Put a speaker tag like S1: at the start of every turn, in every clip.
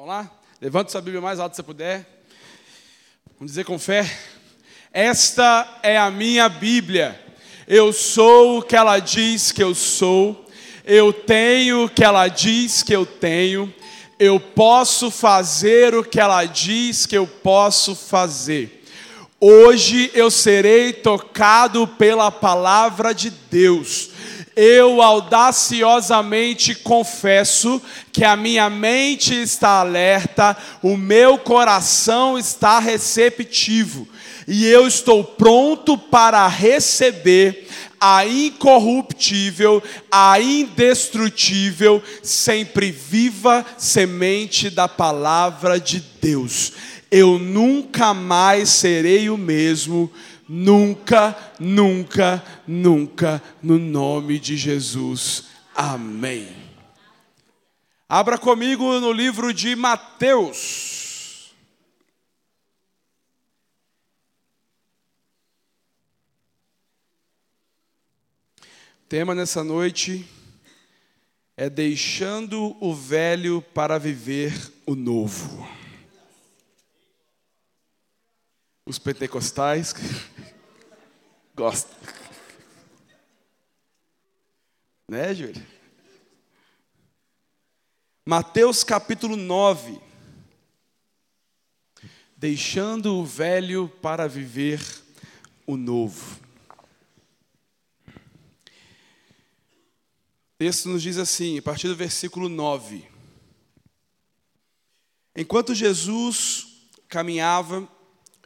S1: Vamos lá? Levante sua Bíblia mais alto você puder. Vamos dizer com fé. Esta é a minha Bíblia. Eu sou o que ela diz que eu sou. Eu tenho o que ela diz que eu tenho. Eu posso fazer o que ela diz que eu posso fazer. Hoje eu serei tocado pela palavra de Deus eu audaciosamente confesso que a minha mente está alerta, o meu coração está receptivo e eu estou pronto para receber a incorruptível, a indestrutível, sempre viva semente da palavra de Deus. Eu nunca mais serei o mesmo Nunca, nunca, nunca, no nome de Jesus. Amém. Abra comigo no livro de Mateus. O tema nessa noite é deixando o velho para viver o novo. Os pentecostais gostam. Né, Júlio? Mateus capítulo 9. Deixando o velho para viver o novo. O texto nos diz assim, a partir do versículo 9: Enquanto Jesus caminhava,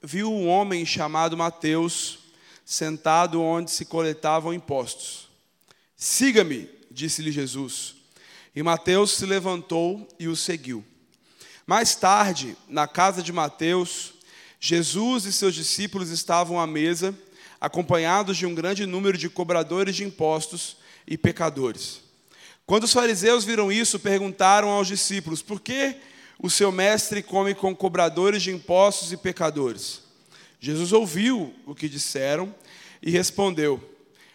S1: viu um homem chamado Mateus sentado onde se coletavam impostos. Siga-me, disse-lhe Jesus. E Mateus se levantou e o seguiu. Mais tarde, na casa de Mateus, Jesus e seus discípulos estavam à mesa, acompanhados de um grande número de cobradores de impostos e pecadores. Quando os fariseus viram isso, perguntaram aos discípulos: Por que o seu mestre come com cobradores de impostos e pecadores. Jesus ouviu o que disseram e respondeu: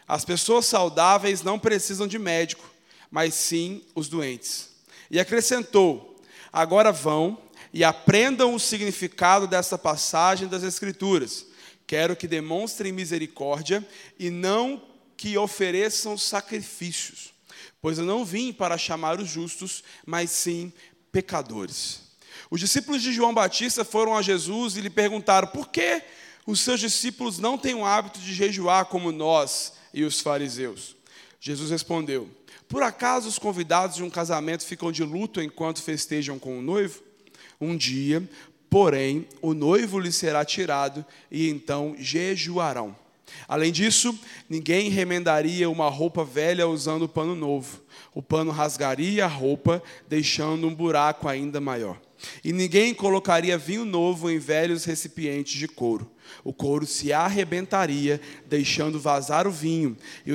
S1: As pessoas saudáveis não precisam de médico, mas sim os doentes. E acrescentou: Agora vão e aprendam o significado dessa passagem das Escrituras. Quero que demonstrem misericórdia e não que ofereçam sacrifícios, pois eu não vim para chamar os justos, mas sim pecadores. Os discípulos de João Batista foram a Jesus e lhe perguntaram: por que os seus discípulos não têm o hábito de jejuar como nós e os fariseus? Jesus respondeu: Por acaso os convidados de um casamento ficam de luto enquanto festejam com o noivo? Um dia, porém, o noivo lhe será tirado e então jejuarão. Além disso, ninguém remendaria uma roupa velha usando pano novo. O pano rasgaria a roupa, deixando um buraco ainda maior. E ninguém colocaria vinho novo em velhos recipientes de couro. O couro se arrebentaria, deixando vazar o vinho, e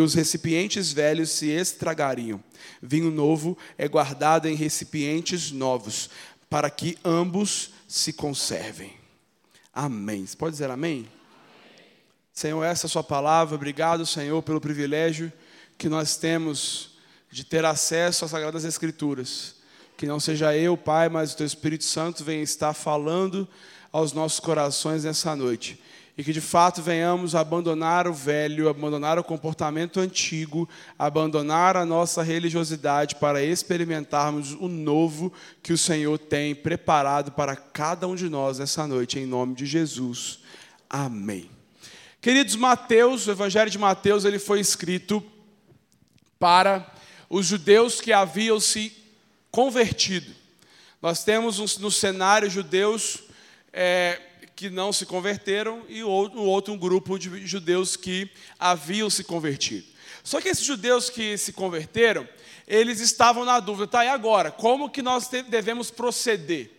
S1: os recipientes velhos se estragariam. Vinho novo é guardado em recipientes novos, para que ambos se conservem. Amém. Você pode dizer amém? Senhor, essa é a sua palavra. Obrigado, Senhor, pelo privilégio que nós temos de ter acesso às Sagradas Escrituras. Que não seja eu, Pai, mas o Teu Espírito Santo venha estar falando aos nossos corações nessa noite. E que de fato venhamos abandonar o velho, abandonar o comportamento antigo, abandonar a nossa religiosidade para experimentarmos o novo que o Senhor tem preparado para cada um de nós nessa noite, em nome de Jesus. Amém. Queridos, Mateus, o Evangelho de Mateus, ele foi escrito para os judeus que haviam se convertido. Nós temos no cenário judeus é, que não se converteram e outro, outro um grupo de judeus que haviam se convertido. Só que esses judeus que se converteram, eles estavam na dúvida, tá, e agora? Como que nós devemos proceder?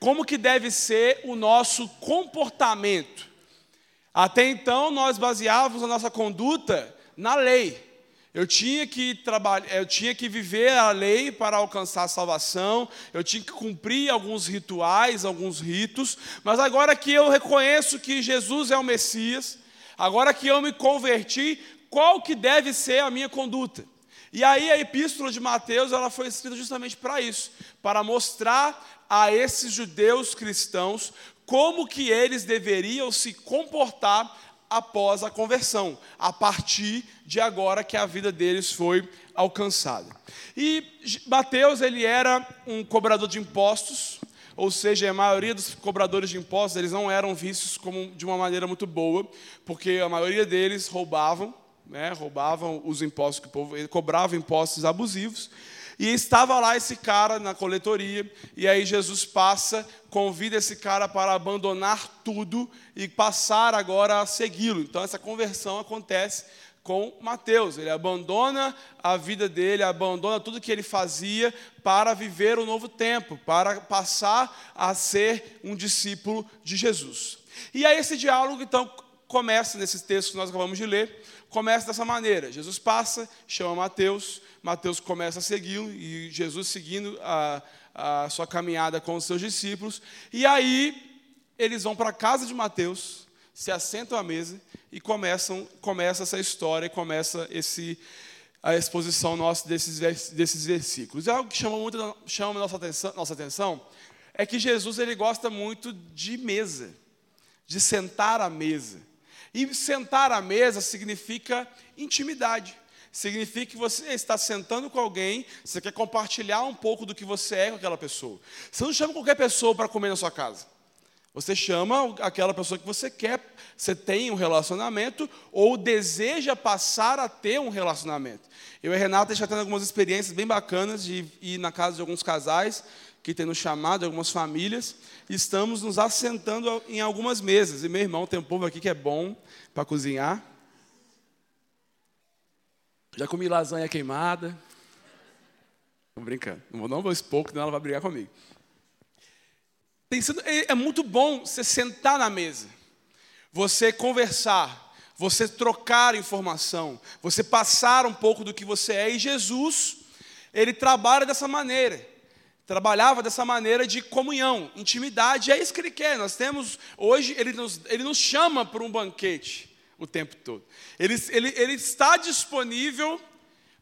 S1: Como que deve ser o nosso comportamento? Até então, nós baseávamos a nossa conduta na lei. Eu tinha que trabalhar, eu tinha que viver a lei para alcançar a salvação, eu tinha que cumprir alguns rituais, alguns ritos, mas agora que eu reconheço que Jesus é o Messias, agora que eu me converti, qual que deve ser a minha conduta? E aí a epístola de Mateus ela foi escrita justamente para isso, para mostrar a esses judeus cristãos como que eles deveriam se comportar após a conversão, a partir de agora que a vida deles foi alcançada. E Mateus ele era um cobrador de impostos, ou seja, a maioria dos cobradores de impostos eles não eram vistos como de uma maneira muito boa, porque a maioria deles roubavam, né, roubavam os impostos que o povo cobrava impostos abusivos. E estava lá esse cara na coletoria, e aí Jesus passa, convida esse cara para abandonar tudo e passar agora a segui-lo. Então essa conversão acontece com Mateus. Ele abandona a vida dele, abandona tudo que ele fazia para viver o novo tempo, para passar a ser um discípulo de Jesus. E aí esse diálogo então começa nesses textos que nós acabamos de ler, começa dessa maneira. Jesus passa, chama Mateus, Mateus começa a segui-lo e Jesus seguindo a, a sua caminhada com os seus discípulos. E aí eles vão para a casa de Mateus, se assentam à mesa e começam, começa essa história, começa esse, a exposição nossa desses, desses versículos. E algo que chama muito chama nossa atenção, nossa atenção é que Jesus ele gosta muito de mesa, de sentar à mesa. E sentar à mesa significa intimidade. Significa que você está sentando com alguém, você quer compartilhar um pouco do que você é com aquela pessoa. Você não chama qualquer pessoa para comer na sua casa. Você chama aquela pessoa que você quer, você tem um relacionamento ou deseja passar a ter um relacionamento. Eu e a Renata já tendo algumas experiências bem bacanas de ir na casa de alguns casais que tem nos chamado, algumas famílias, estamos nos assentando em algumas mesas. E meu irmão, tem um povo aqui que é bom para cozinhar. Já comi lasanha queimada. Estou brincando. Não vou expor, porque ela vai brigar comigo. É, é muito bom você sentar na mesa, você conversar, você trocar informação, você passar um pouco do que você é. E Jesus, ele trabalha dessa maneira. Trabalhava dessa maneira de comunhão, intimidade. É isso que ele quer. Nós temos, hoje, ele nos, ele nos chama para um banquete o tempo todo. Ele, ele, ele está disponível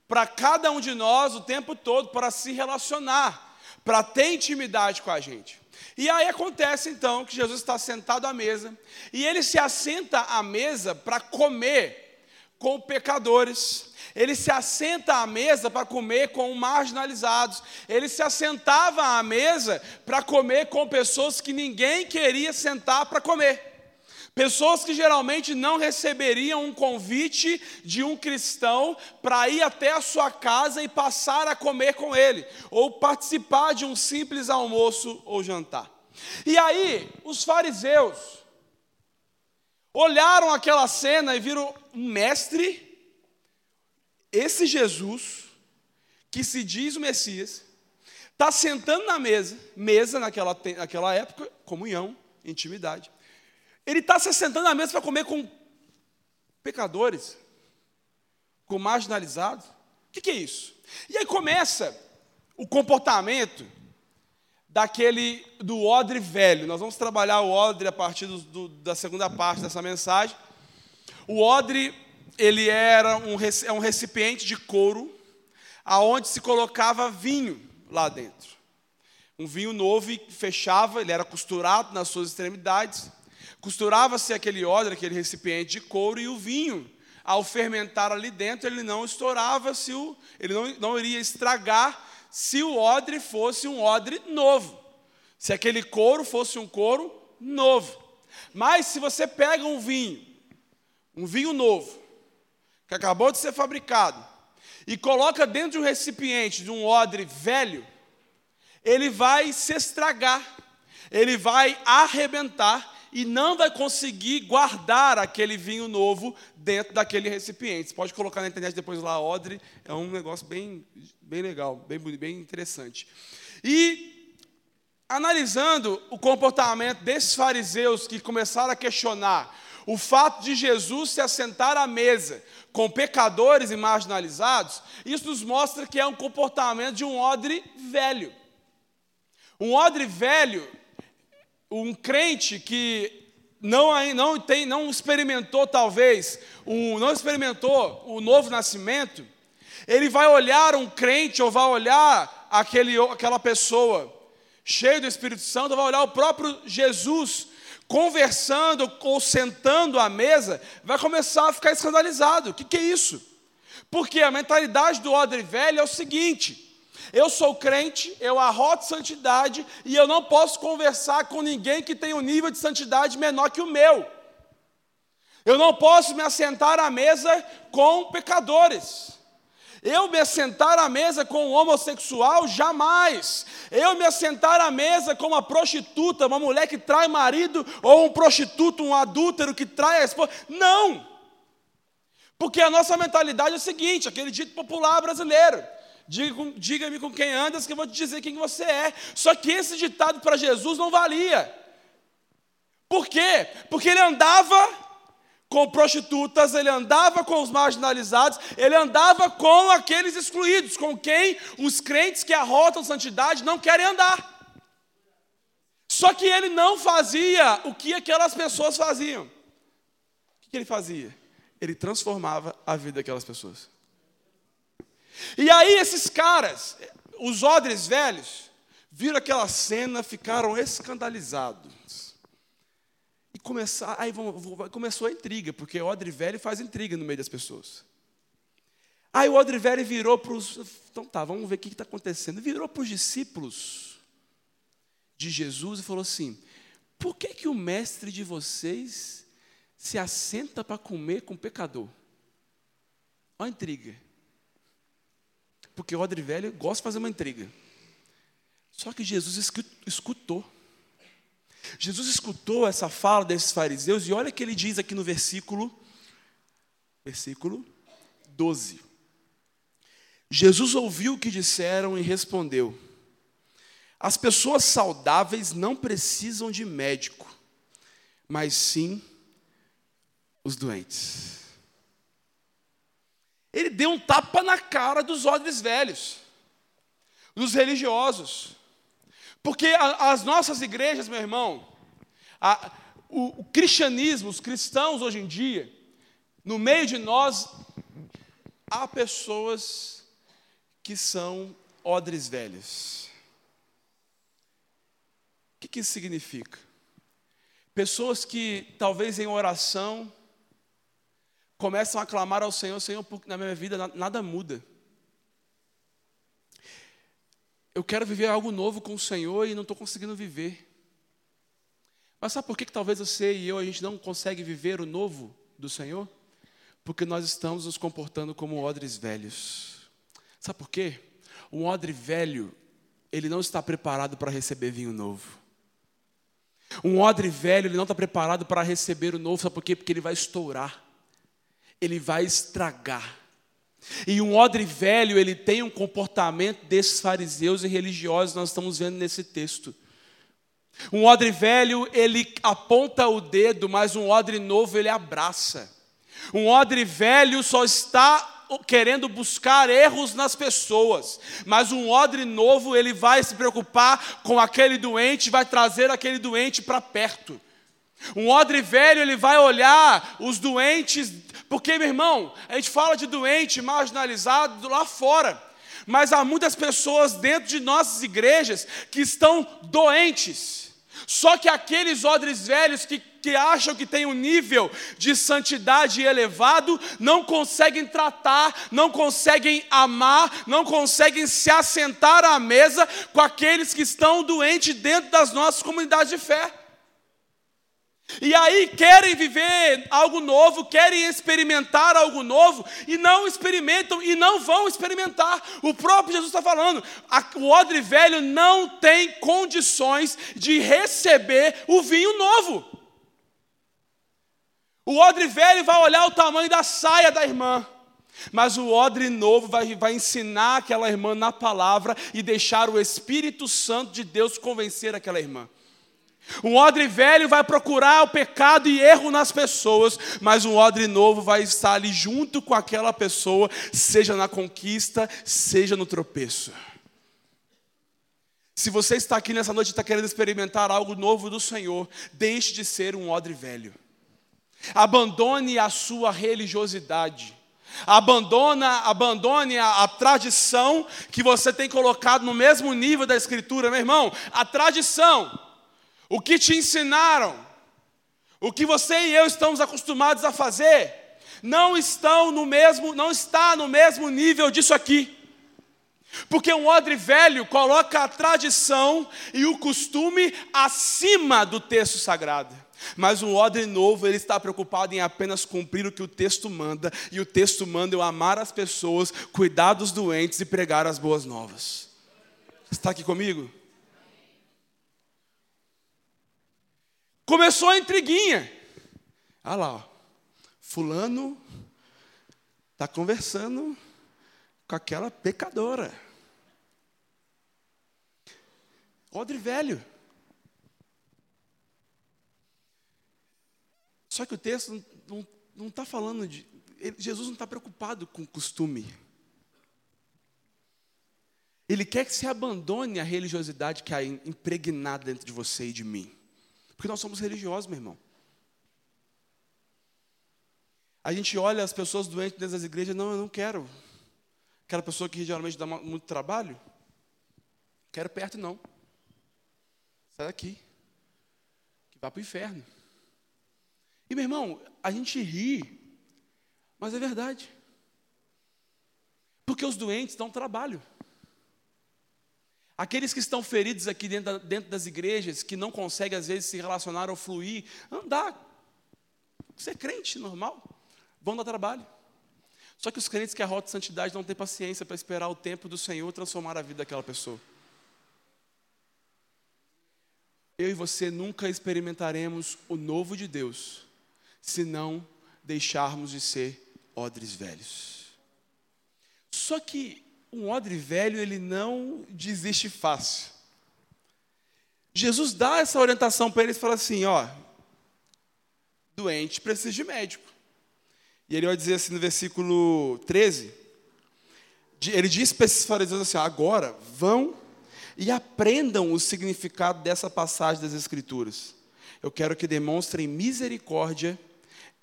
S1: para cada um de nós o tempo todo para se relacionar, para ter intimidade com a gente. E aí acontece então que Jesus está sentado à mesa, e ele se assenta à mesa para comer com pecadores, ele se assenta à mesa para comer com marginalizados, ele se assentava à mesa para comer com pessoas que ninguém queria sentar para comer. Pessoas que geralmente não receberiam um convite de um cristão para ir até a sua casa e passar a comer com ele, ou participar de um simples almoço ou jantar. E aí, os fariseus olharam aquela cena e viram mestre, esse Jesus, que se diz o Messias, está sentando na mesa, mesa naquela, naquela época, comunhão, intimidade ele está se sentando à mesa para comer com pecadores, com marginalizados. O que, que é isso? E aí começa o comportamento daquele do odre velho. Nós vamos trabalhar o odre a partir do, do, da segunda parte dessa mensagem. O odre ele era um, é um recipiente de couro aonde se colocava vinho lá dentro. Um vinho novo e fechava, ele era costurado nas suas extremidades. Costurava-se aquele odre, aquele recipiente de couro, e o vinho, ao fermentar ali dentro, ele não estourava, se o, ele não, não iria estragar se o odre fosse um odre novo. Se aquele couro fosse um couro novo. Mas se você pega um vinho, um vinho novo, que acabou de ser fabricado, e coloca dentro de um recipiente de um odre velho, ele vai se estragar, ele vai arrebentar e não vai conseguir guardar aquele vinho novo dentro daquele recipiente. Você pode colocar na internet depois lá, odre, é um negócio bem, bem legal, bem, bem interessante. E analisando o comportamento desses fariseus que começaram a questionar o fato de Jesus se assentar à mesa com pecadores e marginalizados, isso nos mostra que é um comportamento de um odre velho. Um odre velho um crente que não, não, tem, não experimentou, talvez, um, não experimentou o novo nascimento, Ele vai olhar um crente ou vai olhar aquele, aquela pessoa cheio do Espírito Santo, vai olhar o próprio Jesus conversando ou sentando à mesa, vai começar a ficar escandalizado. O que, que é isso? Porque a mentalidade do odre velho é o seguinte: eu sou crente, eu arroto santidade e eu não posso conversar com ninguém que tem um nível de santidade menor que o meu. Eu não posso me assentar à mesa com pecadores. Eu me assentar à mesa com um homossexual, jamais. Eu me assentar à mesa com uma prostituta, uma mulher que trai marido, ou um prostituto, um adúltero que trai a esposa. Não! Porque a nossa mentalidade é o seguinte: aquele dito popular brasileiro. Diga-me com quem andas, que eu vou te dizer quem você é. Só que esse ditado para Jesus não valia. Por quê? Porque ele andava com prostitutas, ele andava com os marginalizados, ele andava com aqueles excluídos, com quem os crentes que arrotam santidade não querem andar. Só que ele não fazia o que aquelas pessoas faziam. O que ele fazia? Ele transformava a vida daquelas pessoas. E aí esses caras, os odres velhos, viram aquela cena, ficaram escandalizados começar, aí começou a intriga, porque o odre velho faz intriga no meio das pessoas. Aí o odre velho virou para os. Então tá, vamos ver o que está acontecendo. Virou para os discípulos de Jesus e falou assim: por que, que o mestre de vocês se assenta para comer com pecador? Olha a intriga. Porque o odre velho gosta de fazer uma intriga. Só que Jesus escutou. Jesus escutou essa fala desses fariseus e olha o que ele diz aqui no versículo versículo 12. Jesus ouviu o que disseram e respondeu: As pessoas saudáveis não precisam de médico, mas sim os doentes. Ele deu um tapa na cara dos odres velhos, dos religiosos. Porque a, as nossas igrejas, meu irmão, a, o, o cristianismo, os cristãos hoje em dia, no meio de nós, há pessoas que são odres velhos. O que, que isso significa? Pessoas que, talvez em oração, começam a clamar ao Senhor: Senhor, porque na minha vida nada muda. eu quero viver algo novo com o Senhor e não estou conseguindo viver. Mas sabe por que, que talvez você e eu a gente não consegue viver o novo do Senhor? Porque nós estamos nos comportando como odres velhos. Sabe por quê? Um odre velho, ele não está preparado para receber vinho novo. Um odre velho, ele não está preparado para receber o novo, sabe por quê? Porque ele vai estourar, ele vai estragar. E um odre velho, ele tem um comportamento desses fariseus e religiosos, nós estamos vendo nesse texto. Um odre velho, ele aponta o dedo, mas um odre novo, ele abraça. Um odre velho só está querendo buscar erros nas pessoas, mas um odre novo, ele vai se preocupar com aquele doente, vai trazer aquele doente para perto. Um odre velho, ele vai olhar os doentes porque, meu irmão, a gente fala de doente marginalizado lá fora, mas há muitas pessoas dentro de nossas igrejas que estão doentes. Só que aqueles odres velhos que, que acham que têm um nível de santidade elevado, não conseguem tratar, não conseguem amar, não conseguem se assentar à mesa com aqueles que estão doentes dentro das nossas comunidades de fé. E aí querem viver algo novo, querem experimentar algo novo, e não experimentam e não vão experimentar. O próprio Jesus está falando: o odre velho não tem condições de receber o vinho novo. O odre velho vai olhar o tamanho da saia da irmã. Mas o odre novo vai, vai ensinar aquela irmã na palavra e deixar o Espírito Santo de Deus convencer aquela irmã. Um odre velho vai procurar o pecado e erro nas pessoas, mas um odre novo vai estar ali junto com aquela pessoa, seja na conquista, seja no tropeço. Se você está aqui nessa noite e está querendo experimentar algo novo do Senhor, deixe de ser um odre velho. Abandone a sua religiosidade. Abandona, abandone a, a, tradição que você tem colocado no mesmo nível da escritura, meu irmão. A tradição, o que te ensinaram, o que você e eu estamos acostumados a fazer, não estão no mesmo, não está no mesmo nível disso aqui. Porque um odre velho coloca a tradição e o costume acima do texto sagrado. Mas um odre novo, ele está preocupado em apenas cumprir o que o texto manda, e o texto manda eu amar as pessoas, cuidar dos doentes e pregar as boas novas. Está aqui comigo? Começou a intriguinha. Olha lá, ó. fulano está conversando com aquela pecadora. Odre velho. Só que o texto não está falando de. Jesus não está preocupado com costume. Ele quer que você abandone a religiosidade que há impregnada dentro de você e de mim. Porque nós somos religiosos, meu irmão. A gente olha as pessoas doentes dentro das igrejas, não, eu não quero. Aquela pessoa que geralmente dá muito trabalho, quero perto não. Sai daqui. Que vá para o inferno. E meu irmão, a gente ri, mas é verdade. Porque os doentes dão trabalho. Aqueles que estão feridos aqui dentro, dentro das igrejas, que não conseguem às vezes se relacionar ou fluir, andar, ser crente normal, vão dar trabalho. Só que os crentes que arrotam santidade não têm paciência para esperar o tempo do Senhor transformar a vida daquela pessoa. Eu e você nunca experimentaremos o novo de Deus se não deixarmos de ser odres velhos. Só que um odre velho, ele não desiste fácil. Jesus dá essa orientação para eles e fala assim: ó, doente precisa de médico. E ele vai dizer assim no versículo 13: ele diz para esses fariseus assim: agora vão e aprendam o significado dessa passagem das Escrituras. Eu quero que demonstrem misericórdia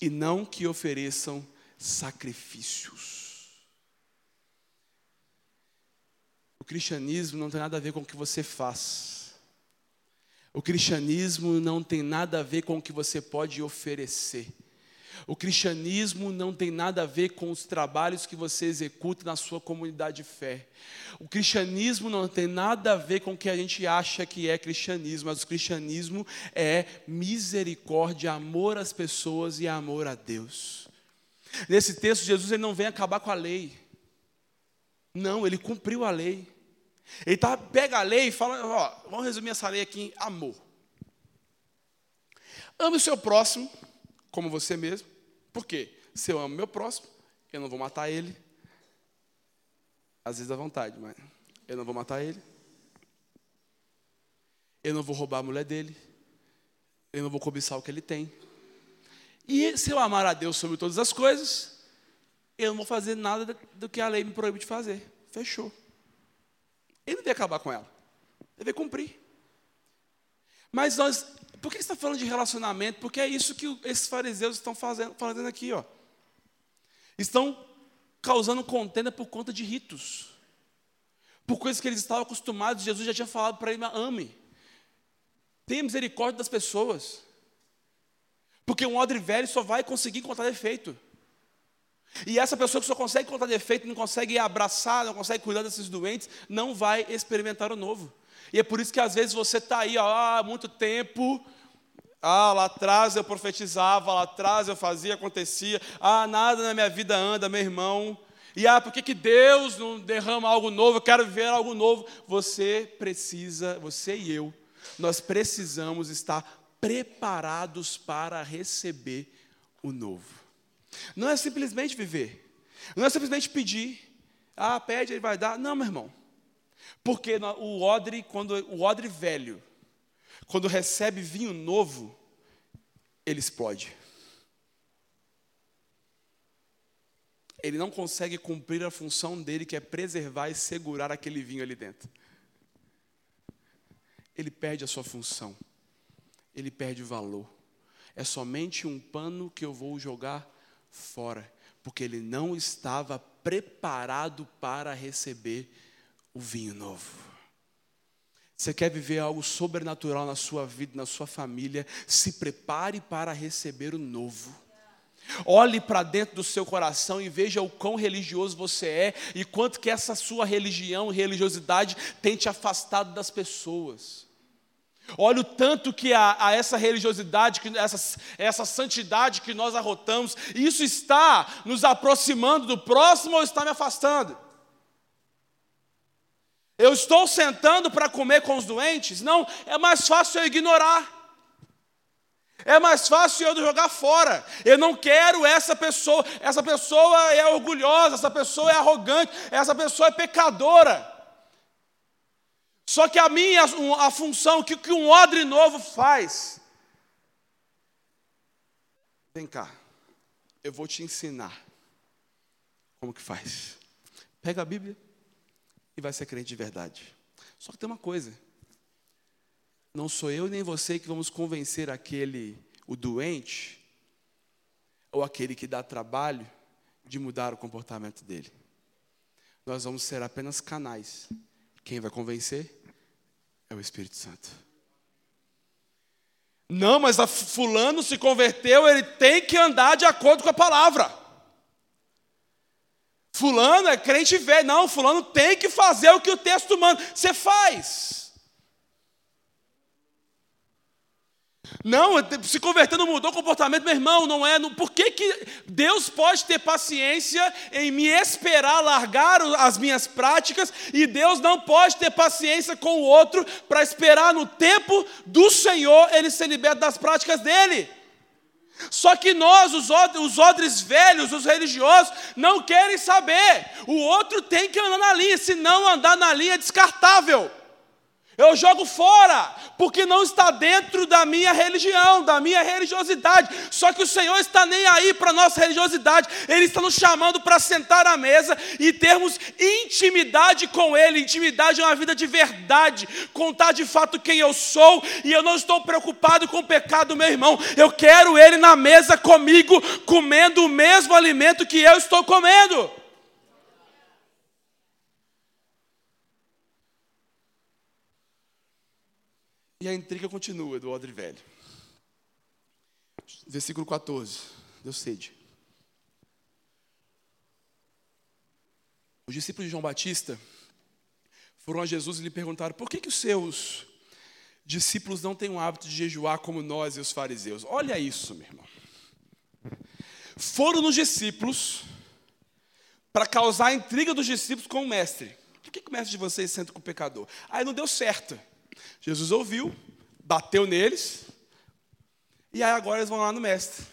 S1: e não que ofereçam sacrifícios. Cristianismo não tem nada a ver com o que você faz. O cristianismo não tem nada a ver com o que você pode oferecer. O cristianismo não tem nada a ver com os trabalhos que você executa na sua comunidade de fé. O cristianismo não tem nada a ver com o que a gente acha que é cristianismo, mas o cristianismo é misericórdia, amor às pessoas e amor a Deus. Nesse texto, Jesus ele não vem acabar com a lei. Não, ele cumpriu a lei. Ele tá, pega a lei e fala: ó, vamos resumir essa lei aqui em amor. Ame o seu próximo como você mesmo. Por quê? Se eu amo meu próximo, eu não vou matar ele. Às vezes dá vontade, mas eu não vou matar ele. Eu não vou roubar a mulher dele. Eu não vou cobiçar o que ele tem. E se eu amar a Deus sobre todas as coisas, eu não vou fazer nada do que a lei me proíbe de fazer. Fechou. Ele não veio acabar com ela. Ele veio cumprir. Mas nós por que está falando de relacionamento? Porque é isso que esses fariseus estão fazendo, fazendo aqui, ó. Estão causando contenda por conta de ritos. Por coisas que eles estavam acostumados, Jesus já tinha falado para ele, ame. Tenha misericórdia das pessoas. Porque um odre velho só vai conseguir contar defeito. E essa pessoa que só consegue contar defeito, não consegue abraçar, não consegue cuidar desses doentes, não vai experimentar o novo. E é por isso que às vezes você está aí ó, há muito tempo. Ah, lá atrás eu profetizava, lá atrás eu fazia, acontecia. Ah, nada na minha vida anda, meu irmão. E ah, por que, que Deus não derrama algo novo? Eu quero viver algo novo. Você precisa, você e eu, nós precisamos estar preparados para receber o novo. Não é simplesmente viver. Não é simplesmente pedir. Ah, pede, ele vai dar. Não, meu irmão. Porque o odre, quando o odre velho, quando recebe vinho novo, ele explode. Ele não consegue cumprir a função dele, que é preservar e segurar aquele vinho ali dentro. Ele perde a sua função. Ele perde o valor. É somente um pano que eu vou jogar fora porque ele não estava preparado para receber o vinho novo. Você quer viver algo sobrenatural na sua vida, na sua família? Se prepare para receber o novo. Olhe para dentro do seu coração e veja o quão religioso você é e quanto que essa sua religião e religiosidade tem te afastado das pessoas. Olha o tanto que a, a, essa religiosidade, que essa, essa santidade que nós arrotamos, isso está nos aproximando do próximo ou está me afastando? Eu estou sentando para comer com os doentes? Não, é mais fácil eu ignorar. É mais fácil eu jogar fora. Eu não quero essa pessoa. Essa pessoa é orgulhosa, essa pessoa é arrogante, essa pessoa é pecadora. Só que a minha a função, que, que um odre novo faz? Vem cá, eu vou te ensinar como que faz. Pega a Bíblia e vai ser crente de verdade. Só que tem uma coisa. Não sou eu nem você que vamos convencer aquele, o doente, ou aquele que dá trabalho, de mudar o comportamento dele. Nós vamos ser apenas canais. Quem vai convencer é o Espírito Santo. Não, mas a fulano se converteu, ele tem que andar de acordo com a palavra. Fulano é crente velho. Não, fulano tem que fazer o que o texto manda. Você faz. Não, se convertendo mudou o comportamento, meu irmão, não é. Por que, que Deus pode ter paciência em me esperar largar as minhas práticas e Deus não pode ter paciência com o outro para esperar no tempo do Senhor ele ser liberto das práticas dele? Só que nós, os os odres velhos, os religiosos, não querem saber. O outro tem que andar na linha, se não andar na linha é descartável. Eu jogo fora, porque não está dentro da minha religião, da minha religiosidade. Só que o Senhor está nem aí para a nossa religiosidade, Ele está nos chamando para sentar à mesa e termos intimidade com Ele. Intimidade é uma vida de verdade, contar de fato quem eu sou, e eu não estou preocupado com o pecado do meu irmão. Eu quero Ele na mesa comigo, comendo o mesmo alimento que eu estou comendo. E a intriga continua do odre velho. Versículo 14. Deu sede. Os discípulos de João Batista foram a Jesus e lhe perguntaram: por que, que os seus discípulos não têm o hábito de jejuar como nós e os fariseus? Olha isso, meu irmão. Foram nos discípulos para causar a intriga dos discípulos com o mestre. Por que, que o mestre de vocês senta com o pecador? Aí não deu certo. Jesus ouviu, bateu neles, e aí agora eles vão lá no mestre.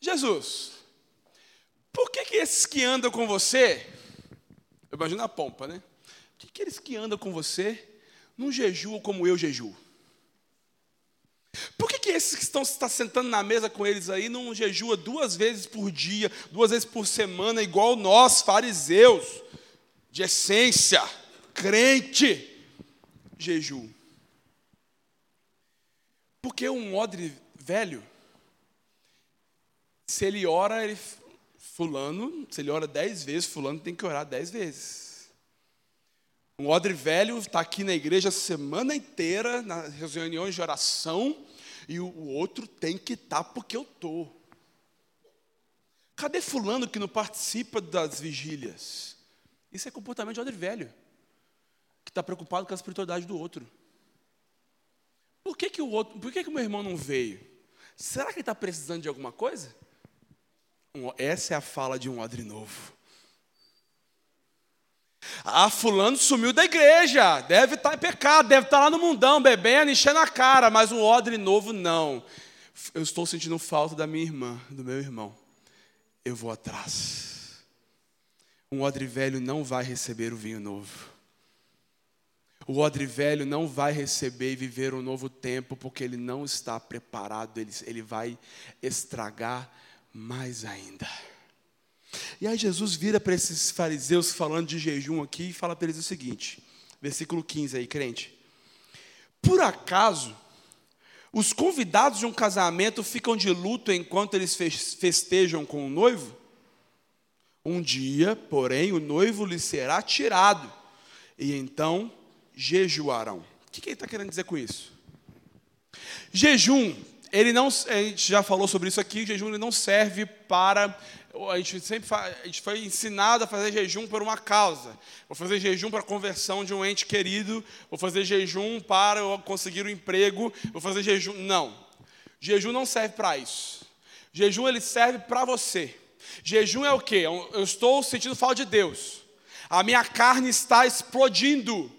S1: Jesus, por que, que esses que andam com você, eu imagino a pompa, né? Por que, que eles que andam com você não jejuam como eu jejuo? Por que, que esses que estão está sentando na mesa com eles aí não jejua duas vezes por dia, duas vezes por semana, igual nós, fariseus, de essência, crente? Jejum. Porque um odre velho, se ele ora, ele, fulano, se ele ora dez vezes, fulano tem que orar dez vezes. Um odre velho está aqui na igreja a semana inteira, nas reuniões de oração, e o outro tem que estar tá porque eu estou. Cadê fulano que não participa das vigílias? Isso é comportamento de odre velho que está preocupado com a espiritualidade do outro. Por que, que o outro, por que, que o meu irmão não veio? Será que ele está precisando de alguma coisa? Essa é a fala de um odre novo. Ah, fulano sumiu da igreja, deve estar tá em pecado, deve estar tá lá no mundão, bebendo, enchendo a cara, mas um odre novo não. Eu estou sentindo falta da minha irmã, do meu irmão. Eu vou atrás. Um odre velho não vai receber o vinho novo. O odre velho não vai receber e viver um novo tempo, porque ele não está preparado, ele, ele vai estragar mais ainda. E aí Jesus vira para esses fariseus falando de jejum aqui e fala para eles o seguinte, versículo 15 aí, crente. Por acaso Os convidados de um casamento ficam de luto enquanto eles festejam com o noivo? Um dia, porém, o noivo lhe será tirado, e então jejuarão. O que ele está querendo dizer com isso? Jejum, ele não, a gente já falou sobre isso aqui, jejum ele não serve para a gente sempre a gente foi ensinado a fazer jejum por uma causa. Vou fazer jejum para a conversão de um ente querido, vou fazer jejum para conseguir um emprego, vou fazer jejum. Não. Jejum não serve para isso. Jejum ele serve para você. Jejum é o quê? Eu estou sentindo falta de Deus. A minha carne está explodindo.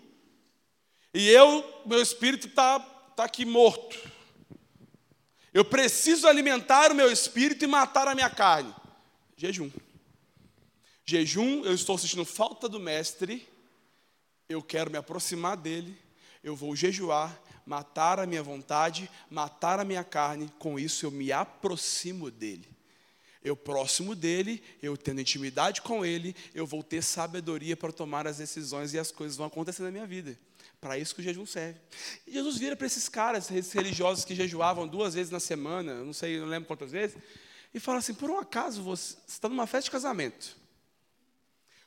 S1: E eu, meu espírito está tá aqui morto. Eu preciso alimentar o meu espírito e matar a minha carne. Jejum. Jejum, eu estou sentindo falta do mestre, eu quero me aproximar dele, eu vou jejuar, matar a minha vontade, matar a minha carne, com isso eu me aproximo dele. Eu próximo dele, eu tendo intimidade com ele, eu vou ter sabedoria para tomar as decisões e as coisas vão acontecer na minha vida. Para isso que o jejum serve. E Jesus vira para esses caras, esses religiosos que jejuavam duas vezes na semana, não sei, não lembro quantas vezes, e fala assim: por um acaso você está numa festa de casamento,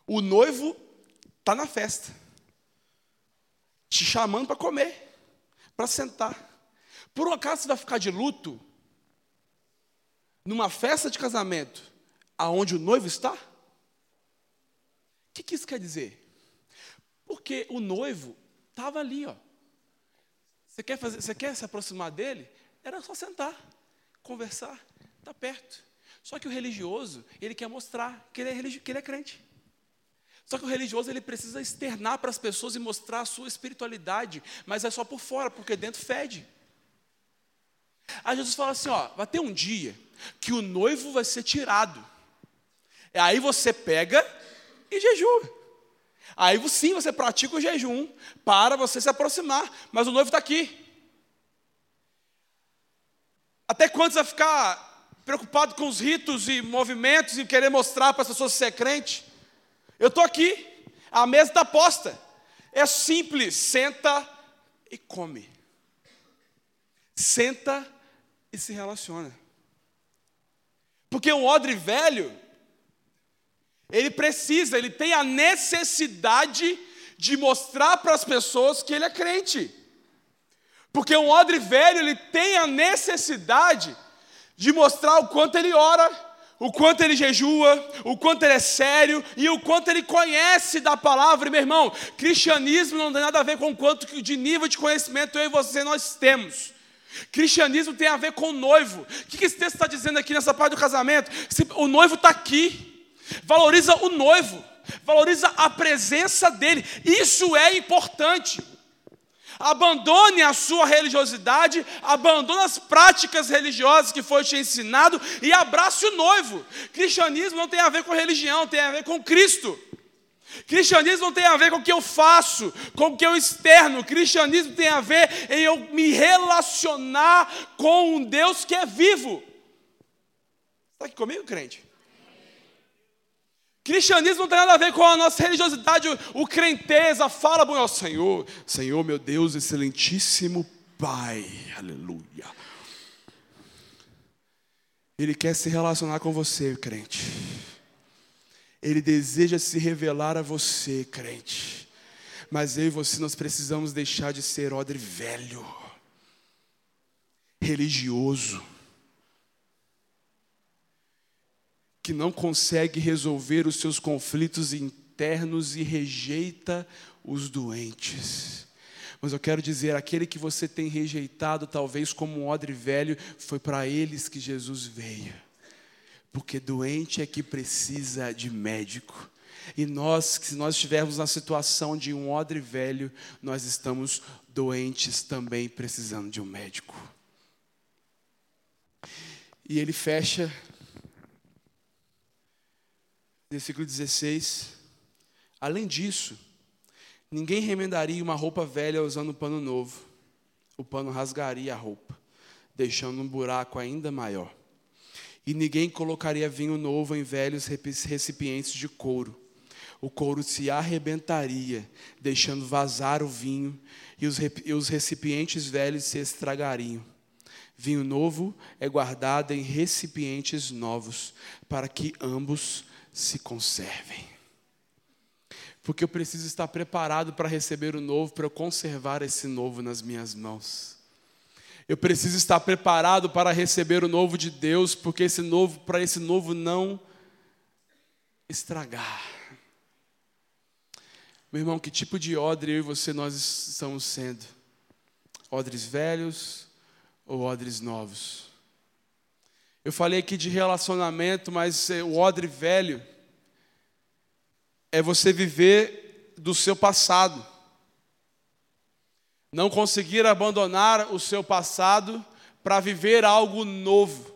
S1: o noivo está na festa, te chamando para comer, para sentar. Por um acaso você vai ficar de luto numa festa de casamento, aonde o noivo está? O que, que isso quer dizer? Porque o noivo estava ali, ó. Você quer, fazer, você quer se aproximar dele? Era só sentar, conversar. Está perto. Só que o religioso, ele quer mostrar que ele é, religi que ele é crente. Só que o religioso ele precisa externar para as pessoas e mostrar a sua espiritualidade, mas é só por fora, porque dentro fede. Aí Jesus fala assim: ó, vai ter um dia que o noivo vai ser tirado. Aí você pega e jejua. Aí sim você pratica o jejum para você se aproximar, mas o noivo está aqui. Até quando você vai ficar preocupado com os ritos e movimentos e querer mostrar para as pessoas ser crente. Eu estou aqui, a mesa está posta. É simples, senta e come. Senta e se relaciona. Porque um odre velho, ele precisa, ele tem a necessidade de mostrar para as pessoas que ele é crente. Porque um odre velho, ele tem a necessidade de mostrar o quanto ele ora, o quanto ele jejua, o quanto ele é sério e o quanto ele conhece da palavra. E, meu irmão, cristianismo não tem nada a ver com quanto de nível de conhecimento eu e você nós temos. Cristianismo tem a ver com o noivo. O que esse texto está dizendo aqui nessa parte do casamento? O noivo está aqui. Valoriza o noivo, valoriza a presença dele. Isso é importante. Abandone a sua religiosidade, abandone as práticas religiosas que foi te ensinado e abrace o noivo. Cristianismo não tem a ver com religião, tem a ver com Cristo. Cristianismo não tem a ver com o que eu faço, com o que eu externo. Cristianismo tem a ver em eu me relacionar com um Deus que é vivo. Está aqui comigo, crente? Cristianismo não tem nada a ver com a nossa religiosidade, o, o crenteza, fala bom Senhor, Senhor meu Deus, excelentíssimo Pai, aleluia. Ele quer se relacionar com você, crente. Ele deseja se revelar a você, crente. Mas eu e você nós precisamos deixar de ser odre velho, religioso que não consegue resolver os seus conflitos internos e rejeita os doentes. Mas eu quero dizer, aquele que você tem rejeitado, talvez como um odre velho, foi para eles que Jesus veio. Porque doente é que precisa de médico. E nós, se nós estivermos na situação de um odre velho, nós estamos doentes também precisando de um médico. E ele fecha versículo 16. Além disso, ninguém remendaria uma roupa velha usando um pano novo. O pano rasgaria a roupa, deixando um buraco ainda maior. E ninguém colocaria vinho novo em velhos recipientes de couro. O couro se arrebentaria, deixando vazar o vinho, e os recipientes velhos se estragariam. Vinho novo é guardado em recipientes novos, para que ambos se conservem. Porque eu preciso estar preparado para receber o novo, para eu conservar esse novo nas minhas mãos. Eu preciso estar preparado para receber o novo de Deus, porque esse novo, para esse novo não estragar. Meu irmão, que tipo de odre eu e você nós estamos sendo? Odres velhos ou odres novos? Eu falei aqui de relacionamento, mas o odre velho é você viver do seu passado. Não conseguir abandonar o seu passado para viver algo novo.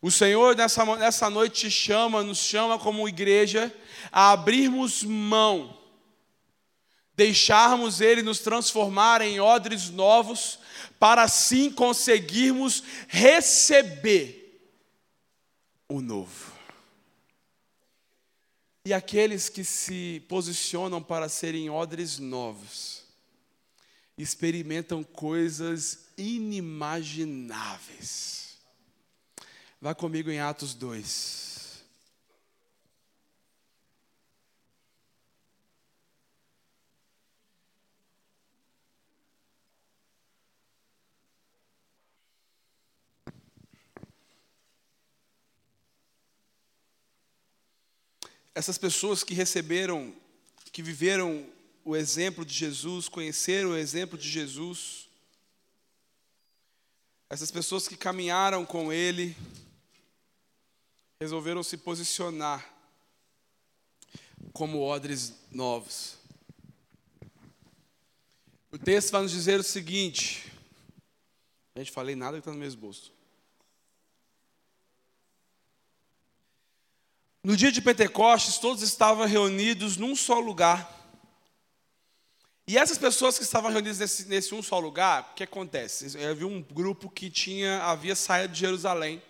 S1: O Senhor nessa, nessa noite te chama, nos chama como igreja a abrirmos mão, deixarmos Ele nos transformar em odres novos, para assim conseguirmos receber o novo. E aqueles que se posicionam para serem odres novos, experimentam coisas inimagináveis. Vá comigo em Atos 2. Essas pessoas que receberam, que viveram o exemplo de Jesus, conheceram o exemplo de Jesus, essas pessoas que caminharam com Ele, resolveram se posicionar como odres novos. O texto vai nos dizer o seguinte, a gente falei nada que está no meu esboço. No dia de Pentecostes, todos estavam reunidos num só lugar. E essas pessoas que estavam reunidas nesse, nesse um só lugar, o que acontece? Havia um grupo que tinha, havia saído de Jerusalém.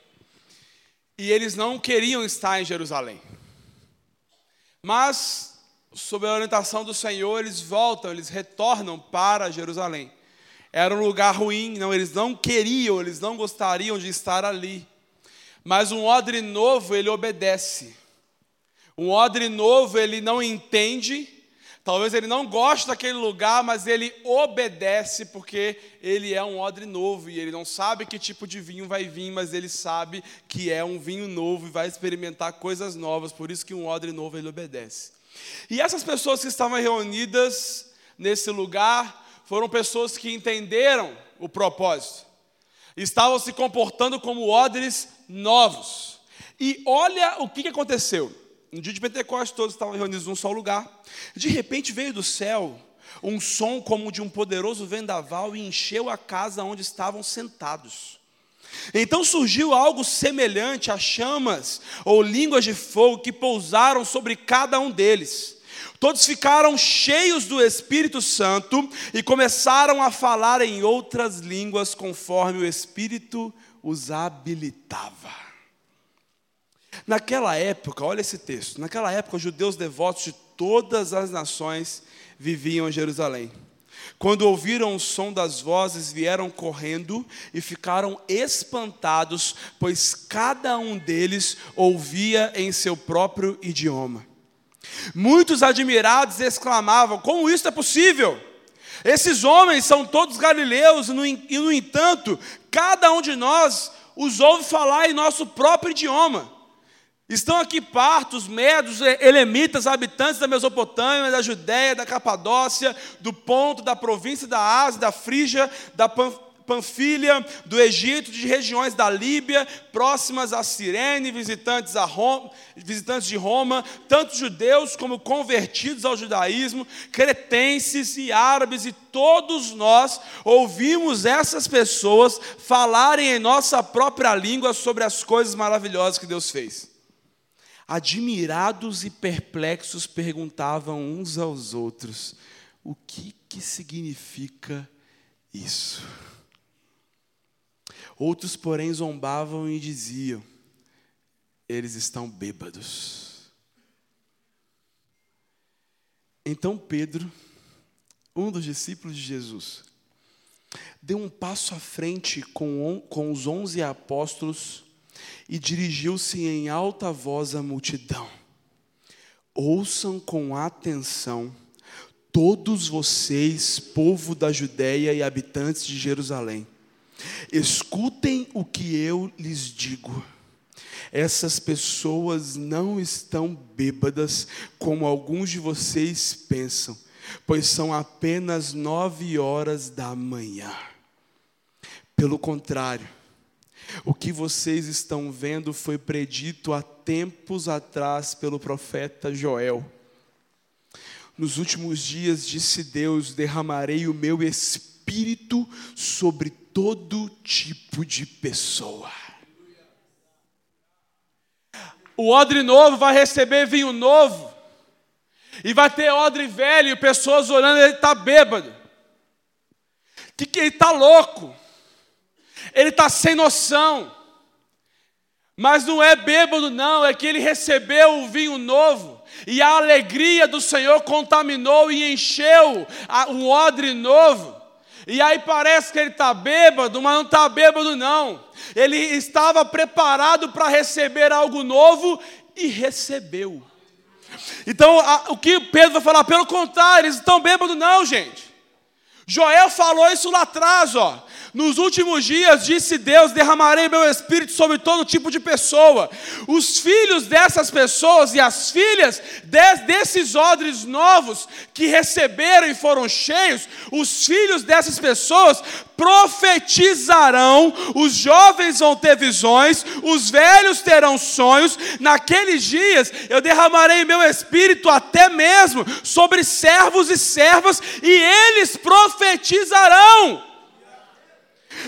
S1: E eles não queriam estar em Jerusalém. Mas, sob a orientação do Senhor, eles voltam, eles retornam para Jerusalém. Era um lugar ruim, não, eles não queriam, eles não gostariam de estar ali. Mas um odre novo, ele obedece. Um odre novo, ele não entende, talvez ele não goste daquele lugar, mas ele obedece porque ele é um odre novo e ele não sabe que tipo de vinho vai vir, mas ele sabe que é um vinho novo e vai experimentar coisas novas, por isso que um odre novo ele obedece. E essas pessoas que estavam reunidas nesse lugar foram pessoas que entenderam o propósito, estavam se comportando como odres novos. E olha o que aconteceu. No dia de Pentecostes, todos estavam reunidos num só lugar. De repente veio do céu um som como de um poderoso vendaval e encheu a casa onde estavam sentados. Então surgiu algo semelhante a chamas ou línguas de fogo que pousaram sobre cada um deles. Todos ficaram cheios do Espírito Santo e começaram a falar em outras línguas conforme o Espírito os habilitava. Naquela época, olha esse texto, naquela época os judeus devotos de todas as nações viviam em Jerusalém. Quando ouviram o som das vozes, vieram correndo e ficaram espantados, pois cada um deles ouvia em seu próprio idioma. Muitos admirados exclamavam: Como isso é possível? Esses homens são todos galileus, e no entanto, cada um de nós os ouve falar em nosso próprio idioma. Estão aqui partos, medos, elemitas, habitantes da Mesopotâmia, da Judéia, da Capadócia, do Ponto, da província da Ásia, da Frígia, da Panfilha, do Egito, de regiões da Líbia, próximas a Cirene, visitantes, a Roma, visitantes de Roma, tanto judeus como convertidos ao judaísmo, cretenses e árabes, e todos nós ouvimos essas pessoas falarem em nossa própria língua sobre as coisas maravilhosas que Deus fez. Admirados e perplexos perguntavam uns aos outros: o que, que significa isso? Outros, porém, zombavam e diziam: eles estão bêbados. Então Pedro, um dos discípulos de Jesus, deu um passo à frente com, com os onze apóstolos e dirigiu-se em alta voz à multidão. Ouçam com atenção, todos vocês, povo da Judéia e habitantes de Jerusalém, escutem o que eu lhes digo. Essas pessoas não estão bêbadas, como alguns de vocês pensam, pois são apenas nove horas da manhã. Pelo contrário, o que vocês estão vendo foi predito há tempos atrás pelo profeta Joel. Nos últimos dias, disse Deus: derramarei o meu espírito sobre todo tipo de pessoa. O odre novo vai receber vinho novo, e vai ter odre velho, e pessoas olhando, ele está bêbado, que, que ele está louco ele está sem noção. Mas não é bêbado, não, é que ele recebeu o vinho novo, e a alegria do Senhor contaminou e encheu o odre novo. E aí parece que ele está bêbado, mas não está bêbado, não. Ele estava preparado para receber algo novo e recebeu. Então, a, o que Pedro vai falar? Pelo contrário, eles estão bêbados, não, gente. Joel falou isso lá atrás, ó. Nos últimos dias, disse Deus: derramarei meu espírito sobre todo tipo de pessoa. Os filhos dessas pessoas e as filhas desses odres novos que receberam e foram cheios, os filhos dessas pessoas profetizarão, os jovens vão ter visões, os velhos terão sonhos. Naqueles dias eu derramarei meu espírito até mesmo sobre servos e servas, e eles profetizarão.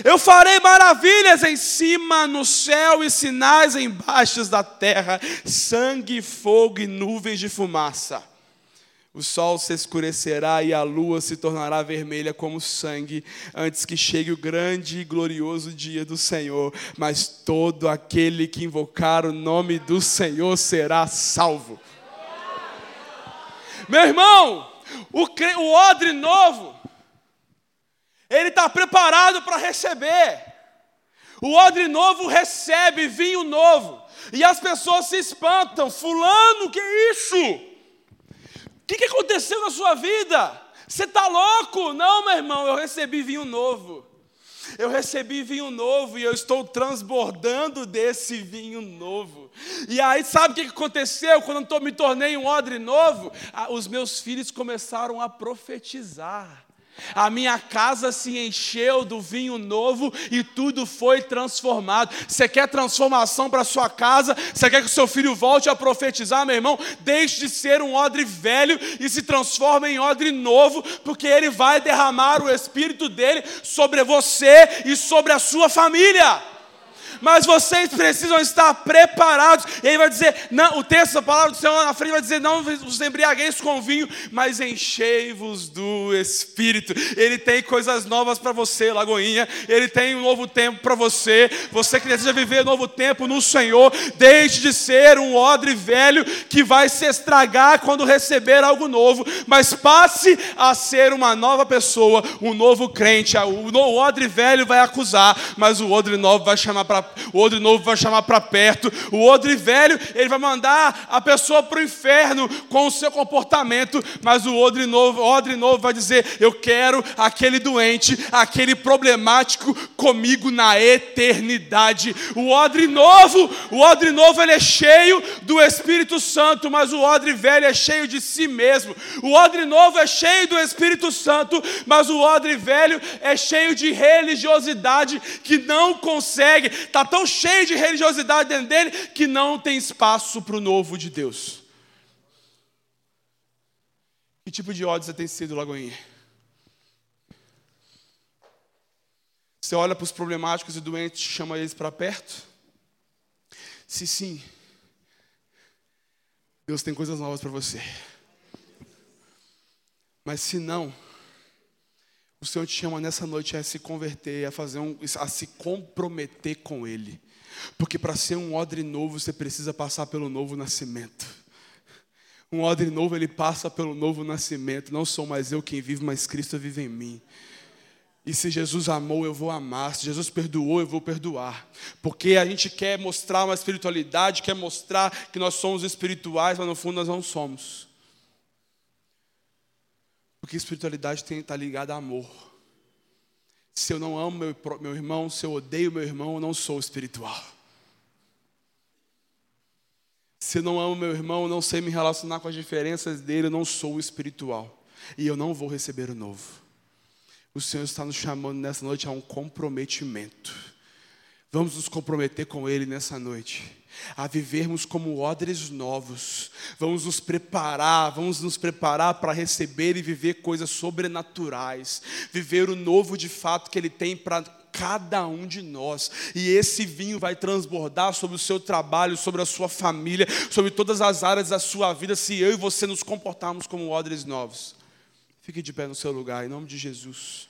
S1: Eu farei maravilhas em cima no céu e sinais embaixo da terra, sangue, fogo e nuvens de fumaça. O sol se escurecerá e a lua se tornará vermelha como sangue, antes que chegue o grande e glorioso dia do Senhor. Mas todo aquele que invocar o nome do Senhor será salvo. Meu irmão, o, o odre novo ele está preparado para receber. O odre novo recebe vinho novo. E as pessoas se espantam. Fulano, que é isso? O que, que aconteceu na sua vida? Você está louco? Não, meu irmão, eu recebi vinho novo. Eu recebi vinho novo e eu estou transbordando desse vinho novo. E aí, sabe o que aconteceu quando eu me tornei um odre novo? Os meus filhos começaram a profetizar. A minha casa se encheu do vinho novo e tudo foi transformado. Você quer transformação para sua casa? Você quer que o seu filho volte a profetizar, meu irmão? Deixe de ser um odre velho e se transforme em odre novo, porque ele vai derramar o espírito dele sobre você e sobre a sua família mas vocês precisam estar preparados. E aí vai dizer, não, o texto da palavra do Senhor na frente vai dizer: não vos embriagueis com vinho, mas enchei-vos do Espírito. Ele tem coisas novas para você, Lagoinha. Ele tem um novo tempo para você. Você que deseja viver novo tempo no Senhor, deixe de ser um odre velho que vai se estragar quando receber algo novo, mas passe a ser uma nova pessoa, um novo crente. O odre velho vai acusar, mas o odre novo vai chamar para o odre novo vai chamar para perto, o odre velho, ele vai mandar a pessoa para o inferno com o seu comportamento, mas o odre novo, o odre novo vai dizer: Eu quero aquele doente, aquele problemático comigo na eternidade. O odre novo, o odre novo ele é cheio do Espírito Santo, mas o odre velho é cheio de si mesmo. O odre novo é cheio do Espírito Santo, mas o odre velho é cheio de religiosidade que não consegue, está está tão cheio de religiosidade dentro dele que não tem espaço para o novo de Deus. Que tipo de ódio você tem sido, Lagoinha? Você olha para os problemáticos e doentes, chama eles para perto? Se sim, Deus tem coisas novas para você. Mas se não, o Senhor te chama nessa noite a se converter, a fazer um, a se comprometer com Ele. Porque para ser um odre novo, você precisa passar pelo novo nascimento. Um odre novo, ele passa pelo novo nascimento. Não sou mais eu quem vive, mas Cristo vive em mim. E se Jesus amou, eu vou amar. Se Jesus perdoou, eu vou perdoar. Porque a gente quer mostrar uma espiritualidade, quer mostrar que nós somos espirituais, mas no fundo nós não somos. Porque espiritualidade está ligada a amor. Se eu não amo meu, meu irmão, se eu odeio meu irmão, eu não sou espiritual. Se eu não amo meu irmão, eu não sei me relacionar com as diferenças dele, eu não sou espiritual. E eu não vou receber o novo. O Senhor está nos chamando nessa noite a um comprometimento. Vamos nos comprometer com Ele nessa noite a vivermos como odres novos. Vamos nos preparar, vamos nos preparar para receber e viver coisas sobrenaturais, viver o novo de fato que Ele tem para cada um de nós. E esse vinho vai transbordar sobre o seu trabalho, sobre a sua família, sobre todas as áreas da sua vida, se eu e você nos comportarmos como odres novos. Fique de pé no seu lugar, em nome de Jesus.